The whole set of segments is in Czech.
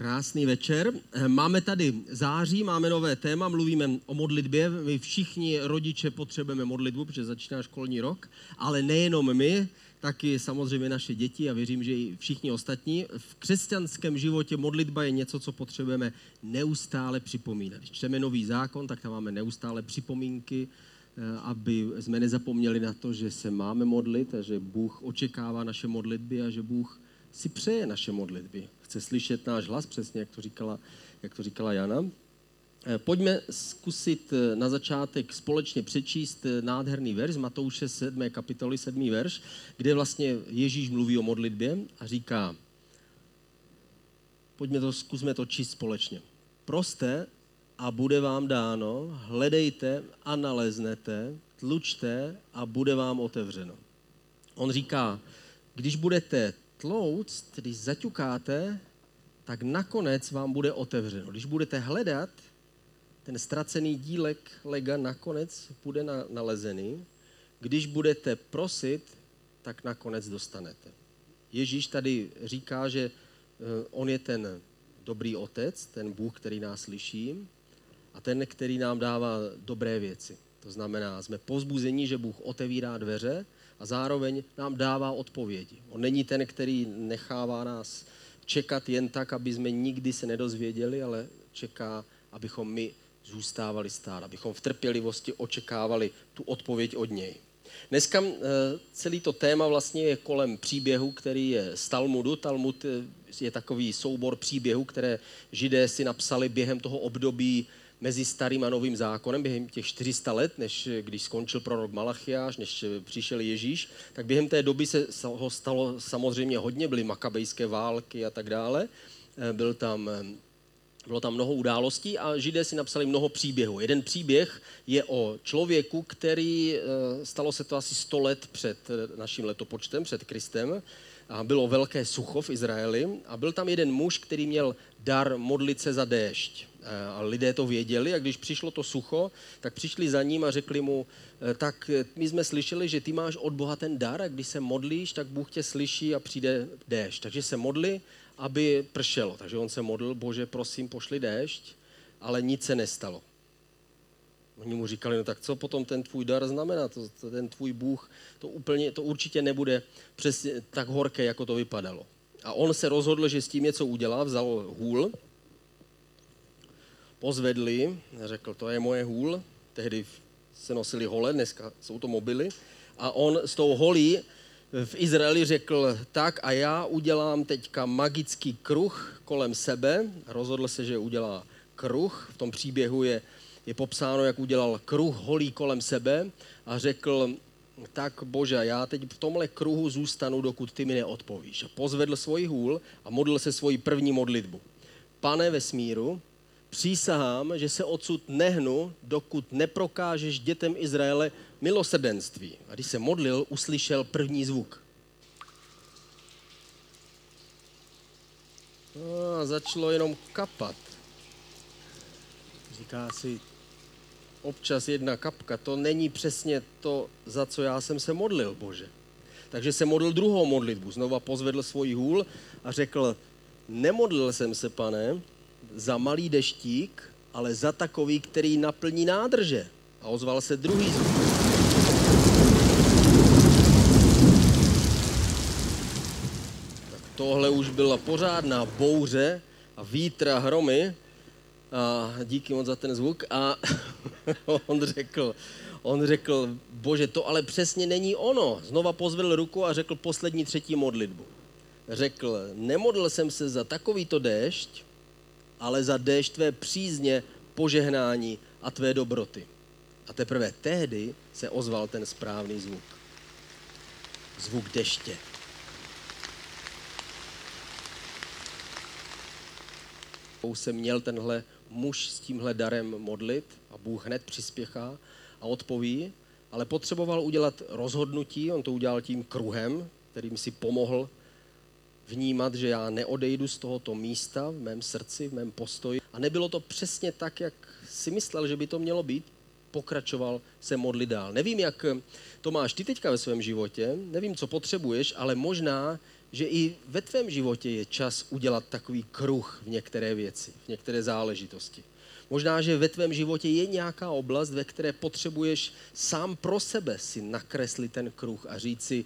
Krásný večer. Máme tady září, máme nové téma, mluvíme o modlitbě. My všichni rodiče potřebujeme modlitbu, protože začíná školní rok, ale nejenom my, taky samozřejmě naše děti a věřím, že i všichni ostatní. V křesťanském životě modlitba je něco, co potřebujeme neustále připomínat. Když čteme nový zákon, tak tam máme neustále připomínky, eh, aby jsme nezapomněli na to, že se máme modlit a že Bůh očekává naše modlitby a že Bůh si přeje naše modlitby. Chce slyšet náš hlas, přesně jak to říkala, jak to říkala Jana. Eh, pojďme zkusit eh, na začátek společně přečíst eh, nádherný verš Matouše 7. kapitoly 7. verš, kde vlastně Ježíš mluví o modlitbě a říká, pojďme to, zkusme to číst společně. Proste a bude vám dáno, hledejte a naleznete, tlučte a bude vám otevřeno. On říká, když budete tlouct, když zaťukáte, tak nakonec vám bude otevřeno. Když budete hledat, ten ztracený dílek lega nakonec bude nalezený. Když budete prosit, tak nakonec dostanete. Ježíš tady říká, že eh, on je ten dobrý otec, ten Bůh, který nás slyší a ten, který nám dává dobré věci. To znamená, jsme pozbuzení, že Bůh otevírá dveře a zároveň nám dává odpovědi. On není ten, který nechává nás čekat jen tak, aby jsme nikdy se nedozvěděli, ale čeká, abychom my zůstávali stát, abychom v trpělivosti očekávali tu odpověď od něj. Dneska eh, celý to téma vlastně je kolem příběhu, který je z Talmudu. Talmud eh, je takový soubor příběhů, které židé si napsali během toho období mezi starým a novým zákonem během těch 400 let, než když skončil prorok Malachiáš, než přišel Ježíš, tak během té doby se ho stalo samozřejmě hodně, byly makabejské války a tak dále. Eh, byl tam eh, bylo tam mnoho událostí a židé si napsali mnoho příběhů. Jeden příběh je o člověku, který, eh, stalo se to asi 100 let před naším letopočtem, před Kristem, bylo velké sucho v Izraeli a byl tam jeden muž, který měl dar modlit se za déšť. Eh, a lidé to věděli a když přišlo to sucho, tak přišli za ním a řekli mu, eh, tak eh, my jsme slyšeli, že ty máš od Boha ten dar a když se modlíš, tak Bůh tě slyší a přijde déšť. Takže se modli, aby pršelo. Takže on se modlil, bože, prosím, pošli déšť, ale nic se nestalo. Oni mu říkali, no tak co potom ten tvůj dar znamená, to, to, ten tvůj Bůh, to, úplně, to určitě nebude přesně tak horké, jako to vypadalo. A on se rozhodl, že s tím něco udělá, vzal hůl, pozvedli, řekl, to je moje hůl, tehdy se nosili hole, dneska jsou to mobily, a on s tou holí v Izraeli řekl, tak a já udělám teďka magický kruh kolem sebe, rozhodl se, že udělá kruh, v tom příběhu je, je popsáno, jak udělal kruh holí kolem sebe a řekl, tak bože, já teď v tomhle kruhu zůstanu, dokud ty mi neodpovíš. A pozvedl svůj hůl a modlil se svoji první modlitbu. Pane vesmíru, přísahám, že se odsud nehnu, dokud neprokážeš dětem Izraele milosrdenství. A když se modlil, uslyšel první zvuk. No a začalo jenom kapat. Říká si, občas jedna kapka, to není přesně to, za co já jsem se modlil, Bože. Takže se modlil druhou modlitbu, znova pozvedl svůj hůl a řekl, nemodlil jsem se, pane, za malý deštík, ale za takový, který naplní nádrže. A ozval se druhý zvuk. Tak tohle už byla pořádná bouře a vítr a hromy. A díky moc za ten zvuk. A on řekl, on řekl, bože, to ale přesně není ono. Znova pozvedl ruku a řekl poslední třetí modlitbu. Řekl, nemodlil jsem se za takovýto déšť, ale za déšť tvé přízně, požehnání a tvé dobroty. A teprve tehdy se ozval ten správný zvuk. Zvuk deště. se měl tenhle muž s tímhle darem modlit a Bůh hned přispěchá a odpoví, ale potřeboval udělat rozhodnutí, on to udělal tím kruhem, kterým si pomohl vnímat, že já neodejdu z tohoto místa v mém srdci, v mém postoji. A nebylo to přesně tak, jak si myslel, že by to mělo být. Pokračoval se modlit dál. Nevím, jak to máš ty teďka ve svém životě, nevím, co potřebuješ, ale možná, že i ve tvém životě je čas udělat takový kruh v některé věci, v některé záležitosti. Možná, že ve tvém životě je nějaká oblast, ve které potřebuješ sám pro sebe si nakreslit ten kruh a říct si,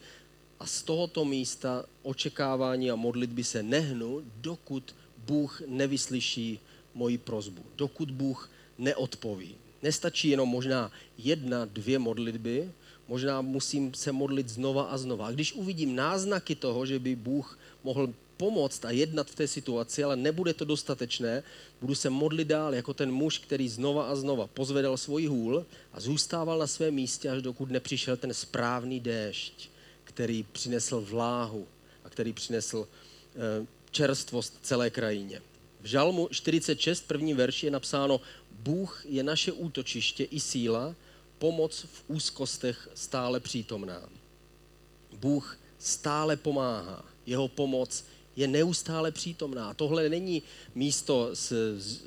a z tohoto místa očekávání a modlitby se nehnu, dokud Bůh nevyslyší moji prozbu, dokud Bůh neodpoví. Nestačí jenom možná jedna, dvě modlitby, možná musím se modlit znova a znova. A když uvidím náznaky toho, že by Bůh mohl pomoct a jednat v té situaci, ale nebude to dostatečné, budu se modlit dál jako ten muž, který znova a znova pozvedal svůj hůl a zůstával na svém místě, až dokud nepřišel ten správný déšť, který přinesl vláhu a který přinesl eh, čerstvost celé krajině. V Žalmu 46, první verši je napsáno, Bůh je naše útočiště i síla, pomoc v úzkostech stále přítomná. Bůh stále pomáhá. Jeho pomoc je neustále přítomná. Tohle není místo z,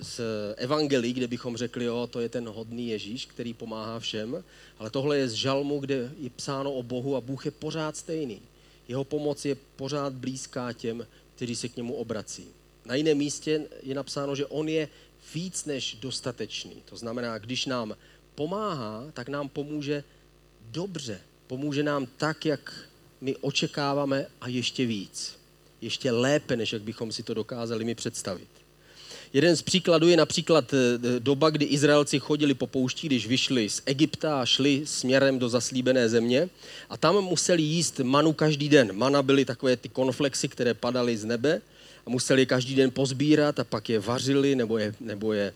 z evangelii, kde bychom řekli, jo, to je ten hodný Ježíš, který pomáhá všem, ale tohle je z žalmu, kde je psáno o Bohu a Bůh je pořád stejný. Jeho pomoc je pořád blízká těm, kteří se k němu obrací. Na jiném místě je napsáno, že on je víc než dostatečný. To znamená, když nám pomáhá, tak nám pomůže dobře. Pomůže nám tak, jak my očekáváme a ještě víc. Ještě lépe, než jak bychom si to dokázali mi představit. Jeden z příkladů je například eh, doba, kdy Izraelci chodili po poušti, když vyšli z Egypta a šli směrem do zaslíbené země a tam museli jíst manu každý den. Mana byly takové ty konflexy, které padaly z nebe a museli je každý den pozbírat a pak je vařili nebo je, nebo je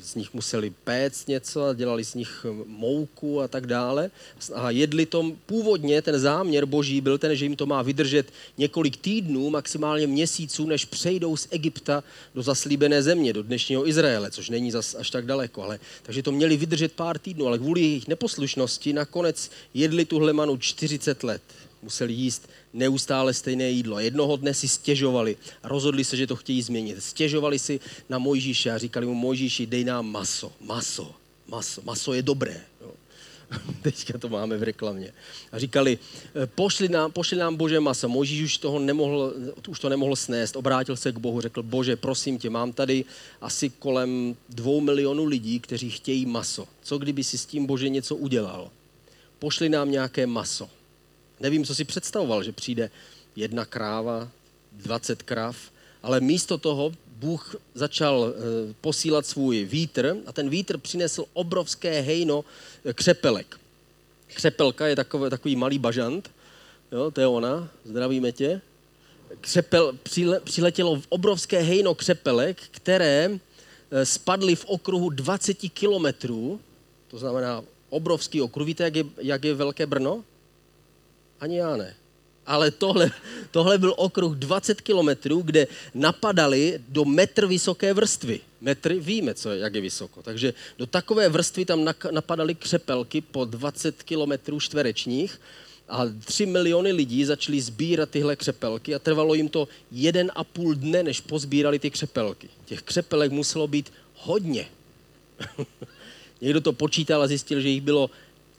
z nich museli péct něco a dělali z nich mouku a tak dále. A jedli to původně, ten záměr boží byl ten, že jim to má vydržet několik týdnů, maximálně měsíců, než přejdou z Egypta do zaslíbené země, do dnešního Izraele, což není zas až tak daleko. Ale, takže to měli vydržet pár týdnů, ale kvůli jejich neposlušnosti nakonec jedli tuhle manu 40 let. Museli jíst neustále stejné jídlo. Jednoho dne si stěžovali a rozhodli se, že to chtějí změnit. Stěžovali si na Mojžíše a říkali mu, Mojžíši, dej nám maso, maso, maso, maso je dobré. Jo. Teďka to máme v reklamě. A říkali, eh, pošli nám, pošli nám Bože maso. Mojžíš už, toho nemohl, už to nemohl snést. Obrátil se k Bohu, řekl, Bože, prosím tě, mám tady asi kolem dvou milionů lidí, kteří chtějí maso. Co kdyby si s tím Bože něco udělal? Pošli nám nějaké maso. Nevím, co si představoval, že přijde jedna kráva, 20 krav, ale místo toho Bůh začal eh, posílat svůj vítr a ten vítr přinesl obrovské hejno eh, křepelek. Křepelka je takový, takový malý bažant, jo, to je ona, zdravíme tě. Křepel, přile, přiletělo obrovské hejno křepelek, které eh, spadly v okruhu 20 kilometrů, to znamená obrovský okruh. Víte, jak je, jak je velké Brno? Ani já ne. Ale tohle, tohle byl okruh 20 kilometrů, kde napadali do metr vysoké vrstvy. Metry víme, co, jak je vysoko. Takže do takové vrstvy tam napadaly křepelky po 20 kilometrů čtverečních a 3 miliony lidí začali sbírat tyhle křepelky a trvalo jim to jeden a půl dne, než pozbírali ty křepelky. Těch křepelek muselo být hodně. Někdo to počítal a zjistil, že jich bylo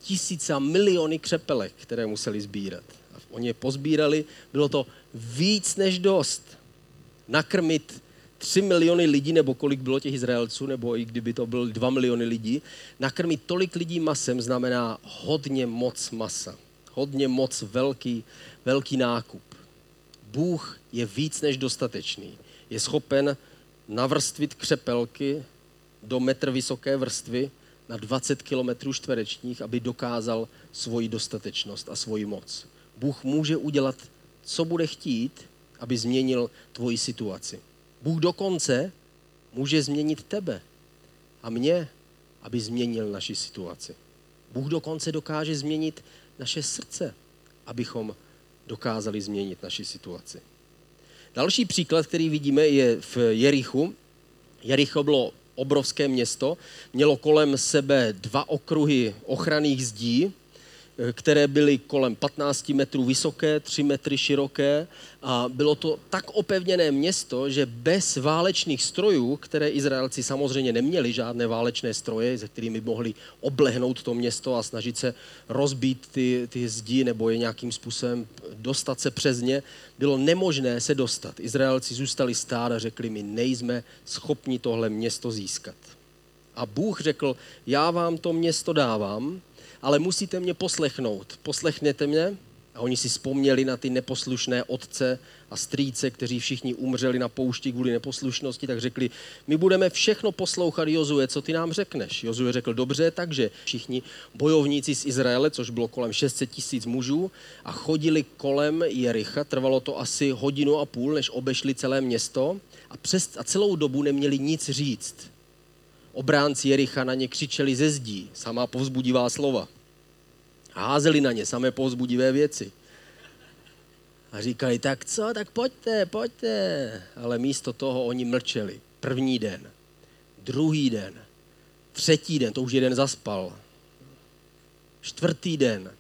tisíce a miliony křepelek, které museli sbírat. A oni je pozbírali, bylo to víc než dost. Nakrmit tři miliony lidí, nebo kolik bylo těch Izraelců, nebo i kdyby to bylo dva miliony lidí, nakrmit tolik lidí masem znamená hodně moc masa. Hodně moc velký, velký nákup. Bůh je víc než dostatečný. Je schopen navrstvit křepelky do metr vysoké vrstvy na 20 kilometrů čtverečních, aby dokázal svoji dostatečnost a svoji moc. Bůh může udělat, co bude chtít, aby změnil tvoji situaci. Bůh dokonce může změnit tebe a mě, aby změnil naši situaci. Bůh dokonce dokáže změnit naše srdce, abychom dokázali změnit naši situaci. Další příklad, který vidíme, je v Jerichu. Jericho bylo obrovské město, mělo kolem sebe dva okruhy ochranných zdí, které byly kolem 15 metrů vysoké, 3 metry široké a bylo to tak opevněné město, že bez válečných strojů, které Izraelci samozřejmě neměli, žádné válečné stroje, ze kterými mohli oblehnout to město a snažit se rozbít ty, ty zdi nebo je nějakým způsobem dostat se přes ně, bylo nemožné se dostat. Izraelci zůstali stát a řekli, my nejsme schopni tohle město získat. A Bůh řekl, já vám to město dávám, ale musíte mě poslechnout. Poslechněte mě. A oni si vzpomněli na ty neposlušné otce a strýce, kteří všichni umřeli na poušti kvůli neposlušnosti, tak řekli, my budeme všechno poslouchat Jozue, co ty nám řekneš. Jozue řekl, dobře, takže všichni bojovníci z Izraele, což bylo kolem 600 tisíc mužů, a chodili kolem Jericha, trvalo to asi hodinu a půl, než obešli celé město a, přes, a celou dobu neměli nic říct obránci Jericha na ně křičeli ze zdí, samá povzbudivá slova. Házeli na ně samé povzbudivé věci. A říkali, tak co, tak pojďte, pojďte. Ale místo toho oni mlčeli. První den, druhý den, třetí den, to už jeden zaspal. Čtvrtý den,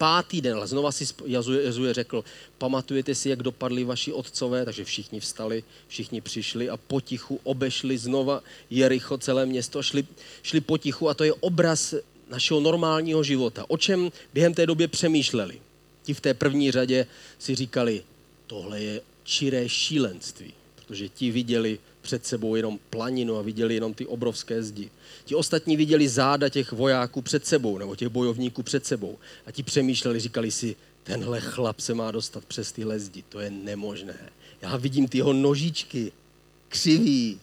pátý den, ale znova si Jazuje řekl, pamatujete si, jak dopadli vaši otcové, takže všichni vstali, všichni přišli a potichu obešli znova Jericho, celé město, šli, šli potichu a to je obraz našeho normálního života. O čem během té době přemýšleli? Ti v té první řadě si říkali, tohle je čiré šílenství, protože ti viděli před sebou jenom planinu a viděli jenom ty obrovské zdi. Ti ostatní viděli záda těch vojáků před sebou, nebo těch bojovníků před sebou. A ti přemýšleli, říkali si, tenhle chlap se má dostat přes tyhle zdi, to je nemožné. Já vidím ty jeho nožičky, křivý,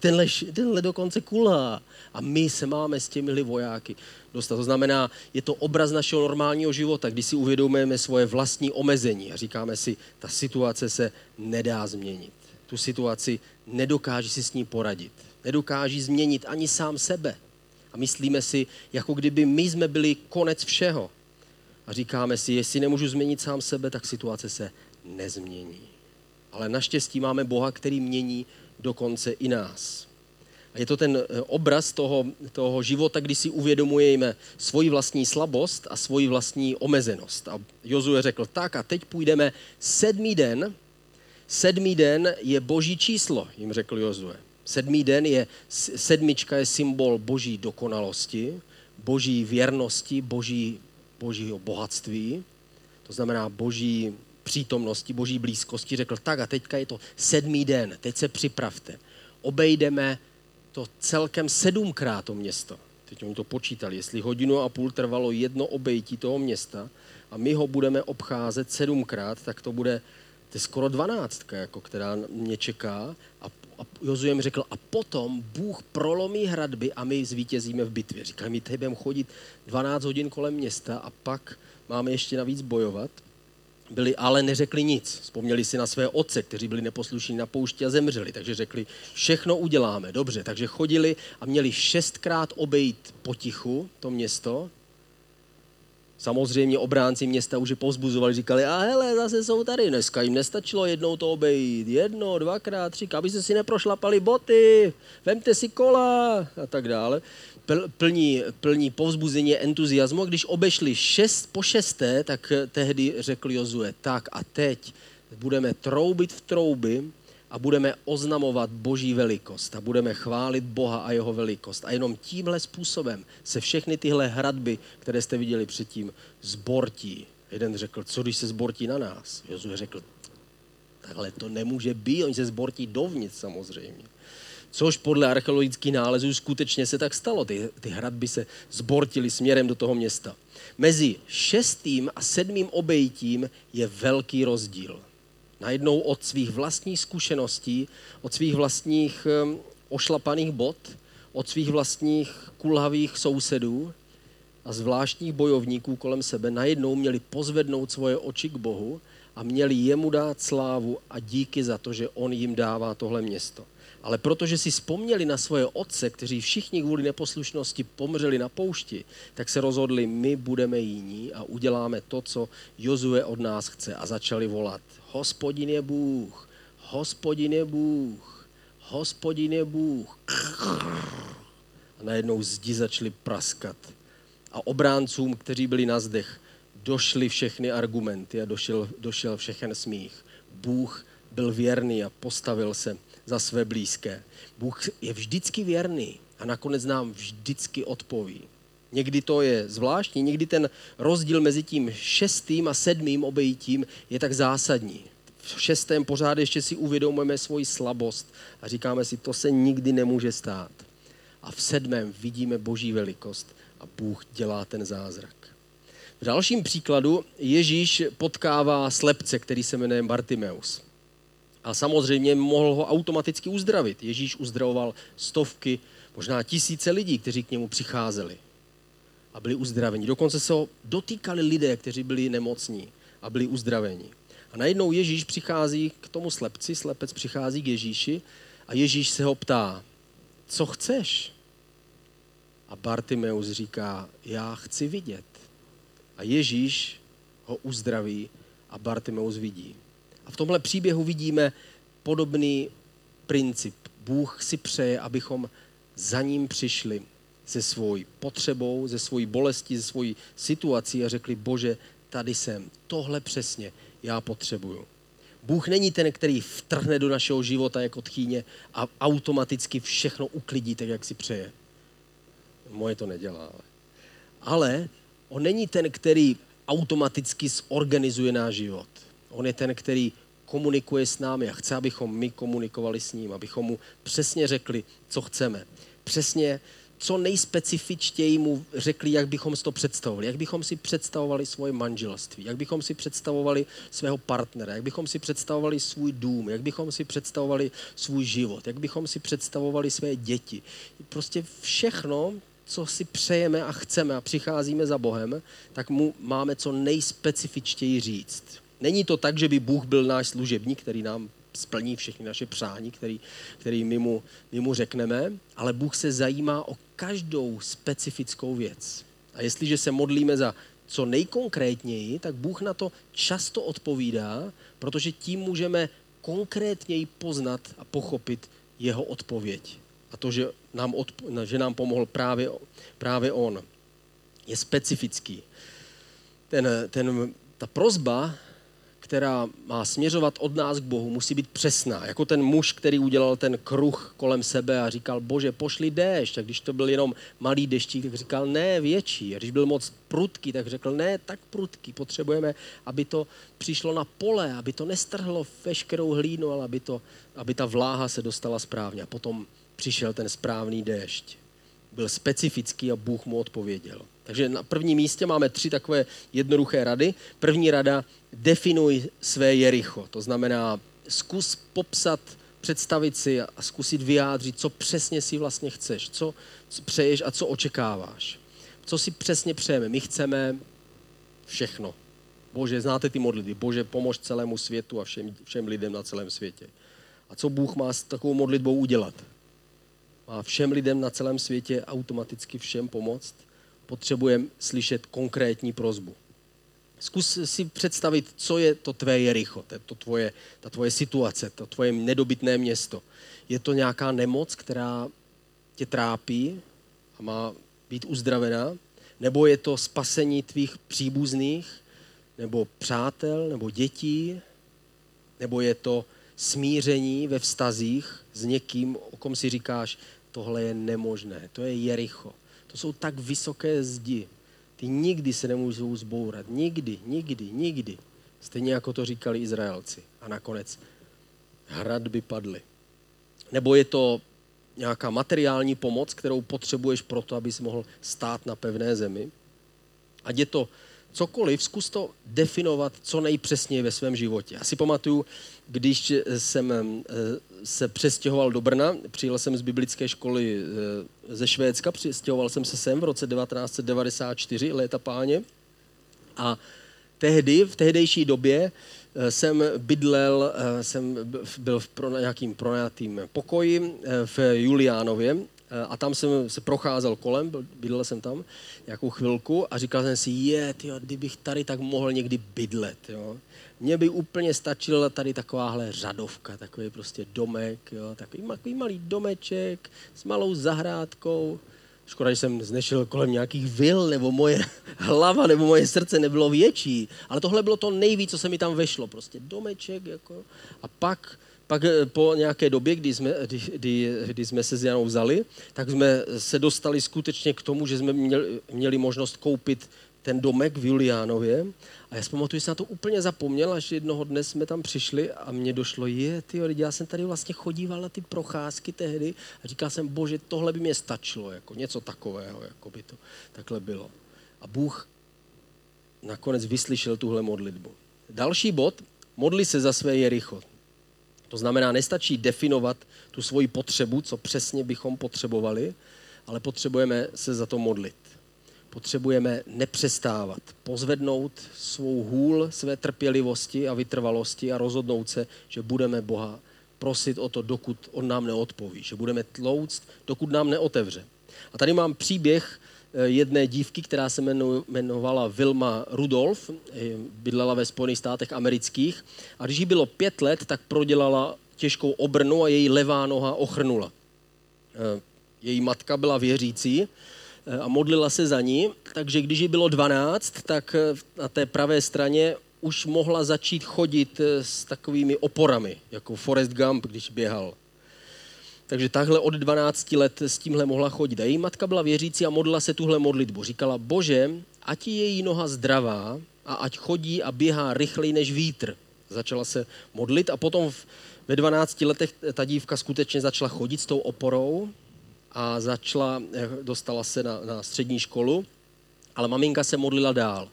tenhle, tenhle dokonce kulá. A my se máme s těmi vojáky dostat. To znamená, je to obraz našeho normálního života, kdy si uvědomujeme svoje vlastní omezení a říkáme si, ta situace se nedá změnit. Tu situaci nedokáže si s ní poradit nedokáží změnit ani sám sebe. A myslíme si, jako kdyby my jsme byli konec všeho. A říkáme si, jestli nemůžu změnit sám sebe, tak situace se nezmění. Ale naštěstí máme Boha, který mění dokonce i nás. A je to ten eh, obraz toho, toho života, kdy si uvědomujeme svoji vlastní slabost a svoji vlastní omezenost. A Jozue řekl, tak a teď půjdeme sedmý den. Sedmý den je boží číslo, jim řekl Jozue. Sedmý den je, sedmička je symbol boží dokonalosti, boží věrnosti, boží, božího bohatství, to znamená boží přítomnosti, boží blízkosti. Řekl, tak a teďka je to sedmý den, teď se připravte. Obejdeme to celkem sedmkrát to město. Teď oni to počítali, jestli hodinu a půl trvalo jedno obejtí toho města a my ho budeme obcházet sedmkrát, tak to bude to je skoro dvanáctka, jako, která mě čeká. A, a Jozue mi řekl, a potom Bůh prolomí hradby a my zvítězíme v bitvě. Říkal, my tady budeme chodit 12 hodin kolem města a pak máme ještě navíc bojovat. Byli, ale neřekli nic. Vzpomněli si na své otce, kteří byli neposlušní na poušti a zemřeli. Takže řekli, všechno uděláme, dobře. Takže chodili a měli šestkrát obejít potichu to město, Samozřejmě obránci města už je povzbuzovali, říkali, a hele, zase jsou tady. Dneska jim nestačilo jednou to obejít. Jedno, dvakrát, tři, aby se si neprošlapali boty, vemte si kola a tak dále. Plní, plní povzbuzení entuziasmu. Když obešli šest po šesté, tak tehdy řekl Jozue, tak a teď budeme troubit v trouby a budeme oznamovat Boží velikost a budeme chválit Boha a jeho velikost. A jenom tímhle způsobem se všechny tyhle hradby, které jste viděli předtím, zbortí. Jeden řekl, co když se zbortí na nás? Jozue řekl, takhle to nemůže být, oni se zbortí dovnitř samozřejmě. Což podle archeologických nálezů skutečně se tak stalo. Ty, ty hradby se zbortily směrem do toho města. Mezi šestým a sedmým obejitím je velký rozdíl najednou od svých vlastních zkušeností, od svých vlastních ošlapaných bod, od svých vlastních kulhavých sousedů a zvláštních bojovníků kolem sebe najednou měli pozvednout svoje oči k Bohu a měli jemu dát slávu a díky za to, že on jim dává tohle město. Ale protože si vzpomněli na svoje otce, kteří všichni kvůli neposlušnosti pomřeli na poušti, tak se rozhodli, my budeme jiní a uděláme to, co Jozue od nás chce. A začali volat, hospodin je Bůh, hospodin je Bůh, hospodin je Bůh. A najednou zdi začaly praskat. a obráncům, kteří byli na zdech, došly všechny argumenty a došel, došel všechen smích. Bůh byl věrný a postavil se za své blízké. Bůh je vždycky věrný a nakonec nám vždycky odpoví. Někdy to je zvláštní, někdy ten rozdíl mezi tím šestým a sedmým obejítím je tak zásadní. V šestém pořád ještě si uvědomujeme svoji slabost a říkáme si, to se nikdy nemůže stát. A v sedmém vidíme boží velikost a Bůh dělá ten zázrak. V dalším příkladu Ježíš potkává slepce, který se jmenuje Bartimeus. A samozřejmě mohl ho automaticky uzdravit. Ježíš uzdravoval stovky, možná tisíce lidí, kteří k němu přicházeli a byli uzdraveni. Dokonce se ho dotýkali lidé, kteří byli nemocní a byli uzdraveni. A najednou Ježíš přichází k tomu slepci, slepec přichází k Ježíši a Ježíš se ho ptá, co chceš? A Bartimeus říká, já chci vidět. A Ježíš ho uzdraví a Bartimeus vidí. A v tomhle příběhu vidíme podobný princip. Bůh si přeje, abychom za ním přišli se svojí potřebou, ze svojí bolestí, ze svojí situací a řekli, bože, tady jsem, tohle přesně já potřebuju. Bůh není ten, který vtrhne do našeho života jako tchýně a automaticky všechno uklidí tak, jak si přeje. Moje to nedělá. Ale, ale on není ten, který automaticky zorganizuje náš život. On je ten, který komunikuje s námi a chce, abychom my komunikovali s ním, abychom mu přesně řekli, co chceme. Přesně co nejspecifičtěji mu řekli, jak bychom si to představovali. Jak bychom si představovali svoje manželství, jak bychom si představovali svého partnera, jak bychom si představovali svůj dům, jak bychom si představovali svůj život, jak bychom si představovali své děti. Prostě všechno, co si přejeme a chceme a přicházíme za Bohem, tak mu máme co nejspecifičtěji říct. Není to tak, že by Bůh byl náš služebník, který nám splní všechny naše přání, který, který my, mu, my mu řekneme, ale Bůh se zajímá o každou specifickou věc. A jestliže se modlíme za co nejkonkrétněji, tak Bůh na to často odpovídá, protože tím můžeme konkrétněji poznat a pochopit jeho odpověď. A to, že nám, odpo- že nám pomohl právě, právě on, je specifický. Ten, ten, ta prozba která má směřovat od nás k Bohu, musí být přesná. Jako ten muž, který udělal ten kruh kolem sebe a říkal, bože, pošli déšť. A když to byl jenom malý deštík, tak říkal, ne, větší. A když byl moc prudký, tak řekl, ne, tak prudký. Potřebujeme, aby to přišlo na pole, aby to nestrhlo veškerou hlínu, ale aby, to, aby ta vláha se dostala správně. A potom přišel ten správný déšť. Byl specifický a Bůh mu odpověděl. Takže na prvním místě máme tři takové jednoduché rady. První rada, definuj své Jericho. To znamená, zkus popsat, představit si a zkusit vyjádřit, co přesně si vlastně chceš, co, přeješ a co očekáváš. Co si přesně přejeme. My chceme všechno. Bože, znáte ty modlitby. Bože, pomož celému světu a všem, všem lidem na celém světě. A co Bůh má s takovou modlitbou udělat? Má všem lidem na celém světě automaticky všem pomoct? Potřebujeme slyšet konkrétní prozbu. Zkus si představit, co je to tvé Jericho, to, to tvoje, ta tvoje situace, to tvoje nedobytné město. Je to nějaká nemoc, která tě trápí a má být uzdravená? Nebo je to spasení tvých příbuzných, nebo přátel, nebo dětí? Nebo je to smíření ve vztazích s někým, o kom si říkáš, tohle je nemožné, to je Jericho. To jsou tak vysoké zdi, ty nikdy se nemůžou zbourat. Nikdy, nikdy, nikdy. Stejně jako to říkali Izraelci. A nakonec hradby padly. Nebo je to nějaká materiální pomoc, kterou potřebuješ pro to, abys mohl stát na pevné zemi. Ať je to cokoliv, zkus to definovat co nejpřesněji ve svém životě. Já si pamatuju, když jsem eh, se přestěhoval do Brna, přijel jsem z biblické školy eh, ze Švédska, přestěhoval jsem se sem v roce 1994, léta páně. A tehdy, v tehdejší době, eh, jsem bydlel, jsem byl v pro, nějakým pronajatým pokoji v Juliánově a tam jsem se procházel kolem, bydlel jsem tam nějakou chvilku a říkal jsem si, je, tyjo, kdybych tady tak mohl někdy bydlet. Jo. Mně by úplně stačila tady takováhle řadovka, takový prostě domek, jo, takový, takový malý domeček s malou zahrádkou, Škoda, že jsem znešel kolem nějakých vil, nebo moje hlava, nebo moje srdce nebylo větší. Ale tohle bylo to nejvíc, co se mi tam vešlo. Prostě domeček, jako. A pak, pak eh, po nějaké době, kdy jsme, kdy, kdy, kdy jsme se s Janou vzali, tak jsme se dostali skutečně k tomu, že jsme měli, měli možnost koupit ten domek v Juliánově. A já si pamatuju, že jsem na to úplně zapomněl, až jednoho dne jsme tam přišli a mně došlo, je, ty já jsem tady vlastně chodíval na ty procházky tehdy a říkal jsem, bože, tohle by mě stačilo, jako něco takového, jako by to takhle bylo. A Bůh nakonec vyslyšel tuhle modlitbu. Další bod, modli se za své Jericho. To znamená, nestačí definovat tu svoji potřebu, co přesně bychom potřebovali, ale potřebujeme se za to modlit potřebujeme nepřestávat, pozvednout svou hůl své trpělivosti a vytrvalosti a rozhodnout se, že budeme Boha prosit o to, dokud On nám neodpoví, že budeme tlouct, dokud nám neotevře. A tady mám příběh jedné dívky, která se jmenovala Vilma Rudolf, eh, bydlela ve Spojených státech amerických a když jí bylo pět let, tak prodělala těžkou obrnu a její levá noha ochrnula. Eh, její matka byla věřící Eh, a modlila se za ní, takže když jí bylo 12, tak eh, na té pravé straně už mohla začít chodit eh, s takovými oporami, jako Forrest Gump, když běhal. Takže takhle od 12 let s tímhle mohla chodit. A její matka byla věřící a modlila se tuhle modlitbu. Říkala, bože, ať je její noha zdravá a ať chodí a běhá rychleji než vítr. Začala se modlit a potom ve 12 letech ta dívka skutečně začala chodit s tou oporou a začala, eh, dostala se na, na střední školu, ale maminka se modlila dál.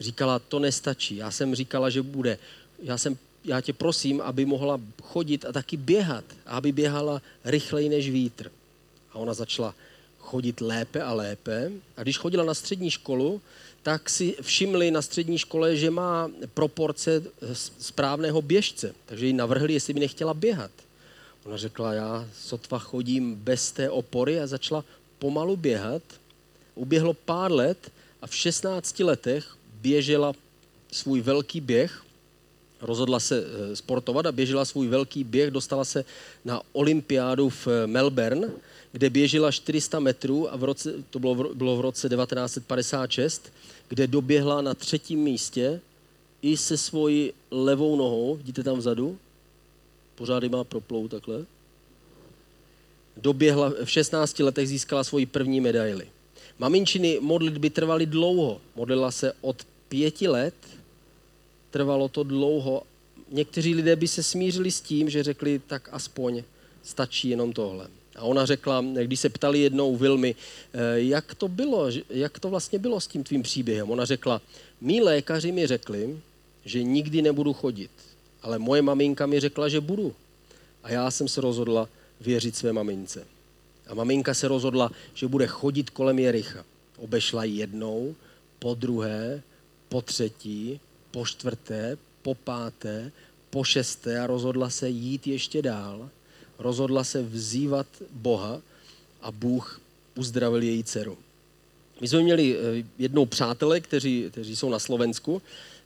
Říkala, to nestačí. Já jsem říkala, že bude. Já, jsem, já tě prosím, aby mohla chodit a taky běhat. Aby běhala rychleji než vítr. A ona začala chodit lépe a lépe. A když chodila na střední školu, tak si všimli na střední škole, že má proporce správného běžce. Takže jí navrhli, jestli by nechtěla běhat. Ona řekla, já sotva chodím bez té opory a začala pomalu běhat. Uběhlo pár let a v 16 letech běžela svůj velký běh, rozhodla se eh, sportovat a běžela svůj velký běh, dostala se na olympiádu v Melbourne, kde běžela 400 metrů a v roce, to bylo v, bylo v roce 1956, kde doběhla na třetím místě i se svojí levou nohou, vidíte tam vzadu, pořád má proplou takhle. Doběhla, v 16 letech získala svoji první medaili. Maminčiny modlitby trvaly dlouho. Modlila se od pěti let, trvalo to dlouho. Někteří lidé by se smířili s tím, že řekli, tak aspoň stačí jenom tohle. A ona řekla, když se ptali jednou Vilmy, eh, jak to bylo, jak to vlastně bylo s tím tvým příběhem. Ona řekla, mý lékaři mi řekli, že nikdy nebudu chodit ale moje maminka mi řekla, že budu. A já jsem se rozhodla věřit své mamince. A maminka se rozhodla, že bude chodit kolem Jericha. Obešla ji jednou, po druhé, po třetí, po čtvrté, po páté, po šesté a rozhodla se jít ještě dál. Rozhodla se vzývat Boha a Bůh uzdravil její dceru. My jsme měli eh, jednou přátelé, kteří, kteří jsou na Slovensku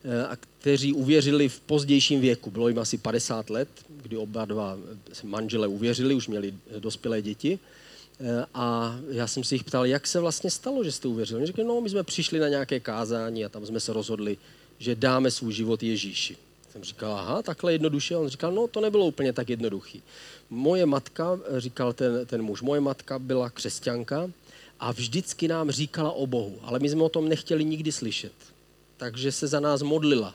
Eh, a kteří uvěřili v pozdějším věku. Bylo jim asi 50 let, kdy oba dva manžele uvěřili, už měli dospělé děti. Eh, a já jsem si jich ptal, jak se vlastně stalo, že jste uvěřili. Oni řekli, no, my jsme přišli na nějaké kázání a tam jsme se rozhodli, že dáme svůj život Ježíši. Jsem říkal, aha, takhle jednoduše. On říkal, no, to nebylo úplně tak jednoduchý. Moje matka, říkal ten, ten muž, moje matka byla křesťanka a vždycky nám říkala o Bohu, ale my jsme o tom nechtěli nikdy slyšet takže se za nás modlila.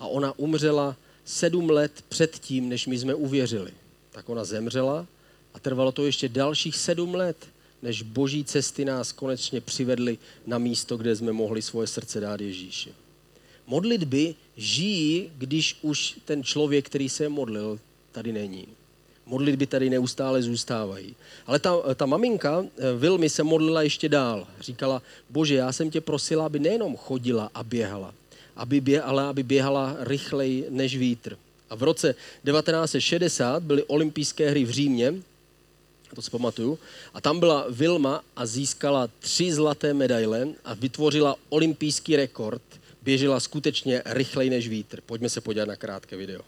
A ona umřela sedm let před tím, než my jsme uvěřili. Tak ona zemřela a trvalo to ještě dalších sedm let, než boží cesty nás konečně přivedly na místo, kde jsme mohli svoje srdce dát Ježíši. Modlitby žijí, když už ten člověk, který se modlil, tady není. Modlitby tady neustále zůstávají. Ale ta, ta maminka eh, Vilmy se modlila ještě dál. Říkala, bože, já jsem tě prosila, aby nejenom chodila a běhala, aby bě, ale aby běhala rychleji než vítr. A v roce 1960 byly olympijské hry v Římě, to si pamatuju, a tam byla Vilma a získala tři zlaté medaile a vytvořila olympijský rekord. Běžela skutečně rychleji než vítr. Pojďme se podívat na krátké video.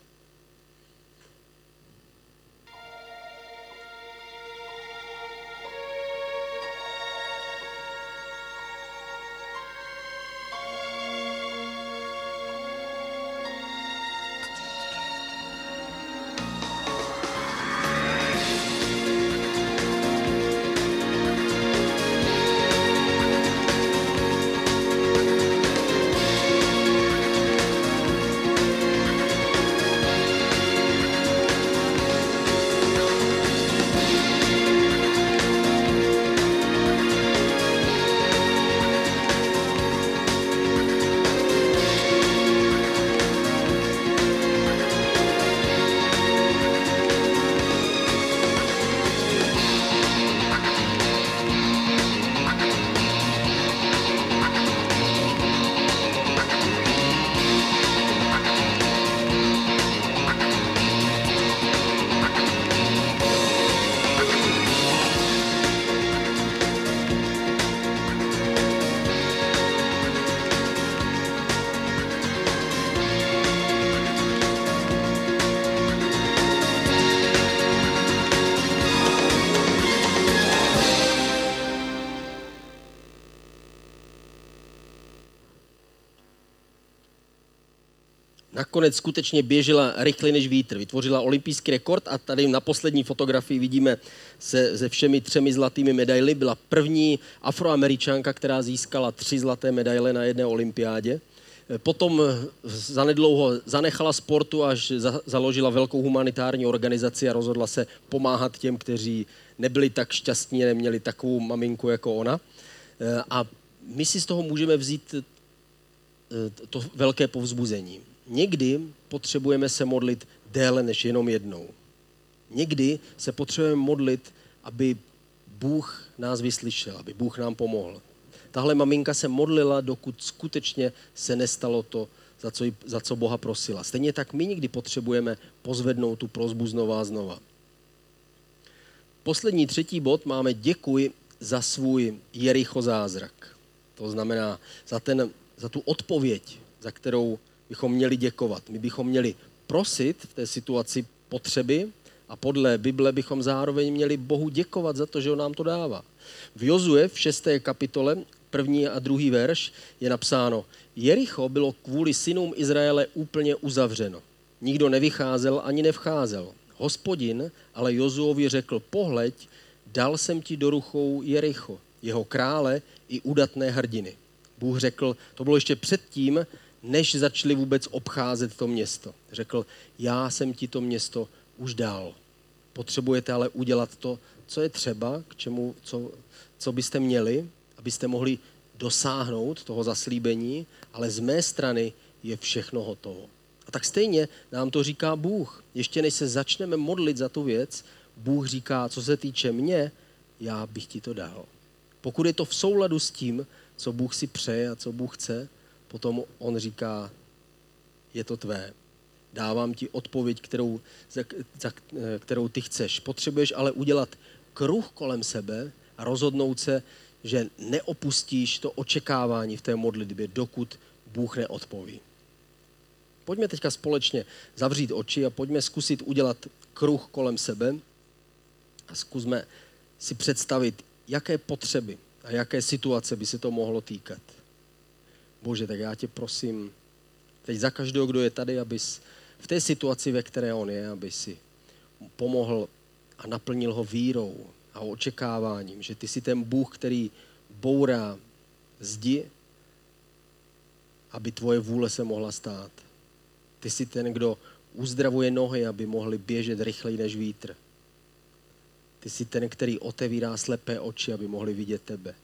Nakonec skutečně běžela rychleji než vítr. Vytvořila olympijský rekord a tady na poslední fotografii vidíme se, se všemi třemi zlatými medaily. Byla první afroameričanka, která získala tři zlaté medaile na jedné olympiádě. Potom zanedlouho zanechala sportu, až za, založila velkou humanitární organizaci a rozhodla se pomáhat těm, kteří nebyli tak šťastní, neměli takovou maminku jako ona. A my si z toho můžeme vzít to velké povzbuzení. Někdy potřebujeme se modlit déle než jenom jednou. Někdy se potřebujeme modlit, aby Bůh nás vyslyšel, aby Bůh nám pomohl. Tahle maminka se modlila, dokud skutečně se nestalo to, za co, za co Boha prosila. Stejně tak my někdy potřebujeme pozvednout tu prozbu znova a znova. Poslední třetí bod máme děkuji za svůj Jericho zázrak. To znamená za, ten, za tu odpověď, za kterou bychom měli děkovat. My bychom měli prosit v té situaci potřeby a podle Bible bychom zároveň měli Bohu děkovat za to, že on nám to dává. V Jozue v 6. kapitole, první a druhý verš, je napsáno, Jericho bylo kvůli synům Izraele úplně uzavřeno. Nikdo nevycházel ani nevcházel. Hospodin ale Jozuovi řekl, pohleď, dal jsem ti do ruchou Jericho, jeho krále i udatné hrdiny. Bůh řekl, to bylo ještě předtím, než začali vůbec obcházet to město. Řekl, já jsem ti to město už dal. Potřebujete ale udělat to, co je třeba, k čemu, co, co byste měli, abyste mohli dosáhnout toho zaslíbení, ale z mé strany je všechno hotovo. A tak stejně nám to říká Bůh. Ještě než se začneme modlit za tu věc, Bůh říká, co se týče mě, já bych ti to dal. Pokud je to v souladu s tím, co Bůh si přeje a co Bůh chce, potom on říká, je to tvé. Dávám ti odpověď, kterou, za, za, kterou ty chceš. Potřebuješ ale udělat kruh kolem sebe a rozhodnout se, že neopustíš to očekávání v té modlitbě, dokud Bůh neodpoví. Pojďme teďka společně zavřít oči a pojďme zkusit udělat kruh kolem sebe a zkusme si představit, jaké potřeby a jaké situace by se to mohlo týkat. Bože, tak já tě prosím, teď za každého, kdo je tady, abys v té situaci, ve které on je, aby si pomohl a naplnil ho vírou a očekáváním, že ty jsi ten Bůh, který bourá zdi, aby tvoje vůle se mohla stát. Ty jsi ten, kdo uzdravuje nohy, aby mohly běžet rychleji než vítr. Ty jsi ten, který otevírá slepé oči, aby mohli vidět tebe.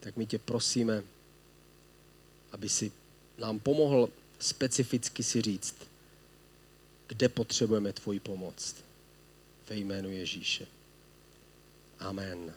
Tak my tě prosíme, aby si nám pomohl specificky si říct, kde potřebujeme tvoji pomoc. Ve jménu Ježíše. Amen.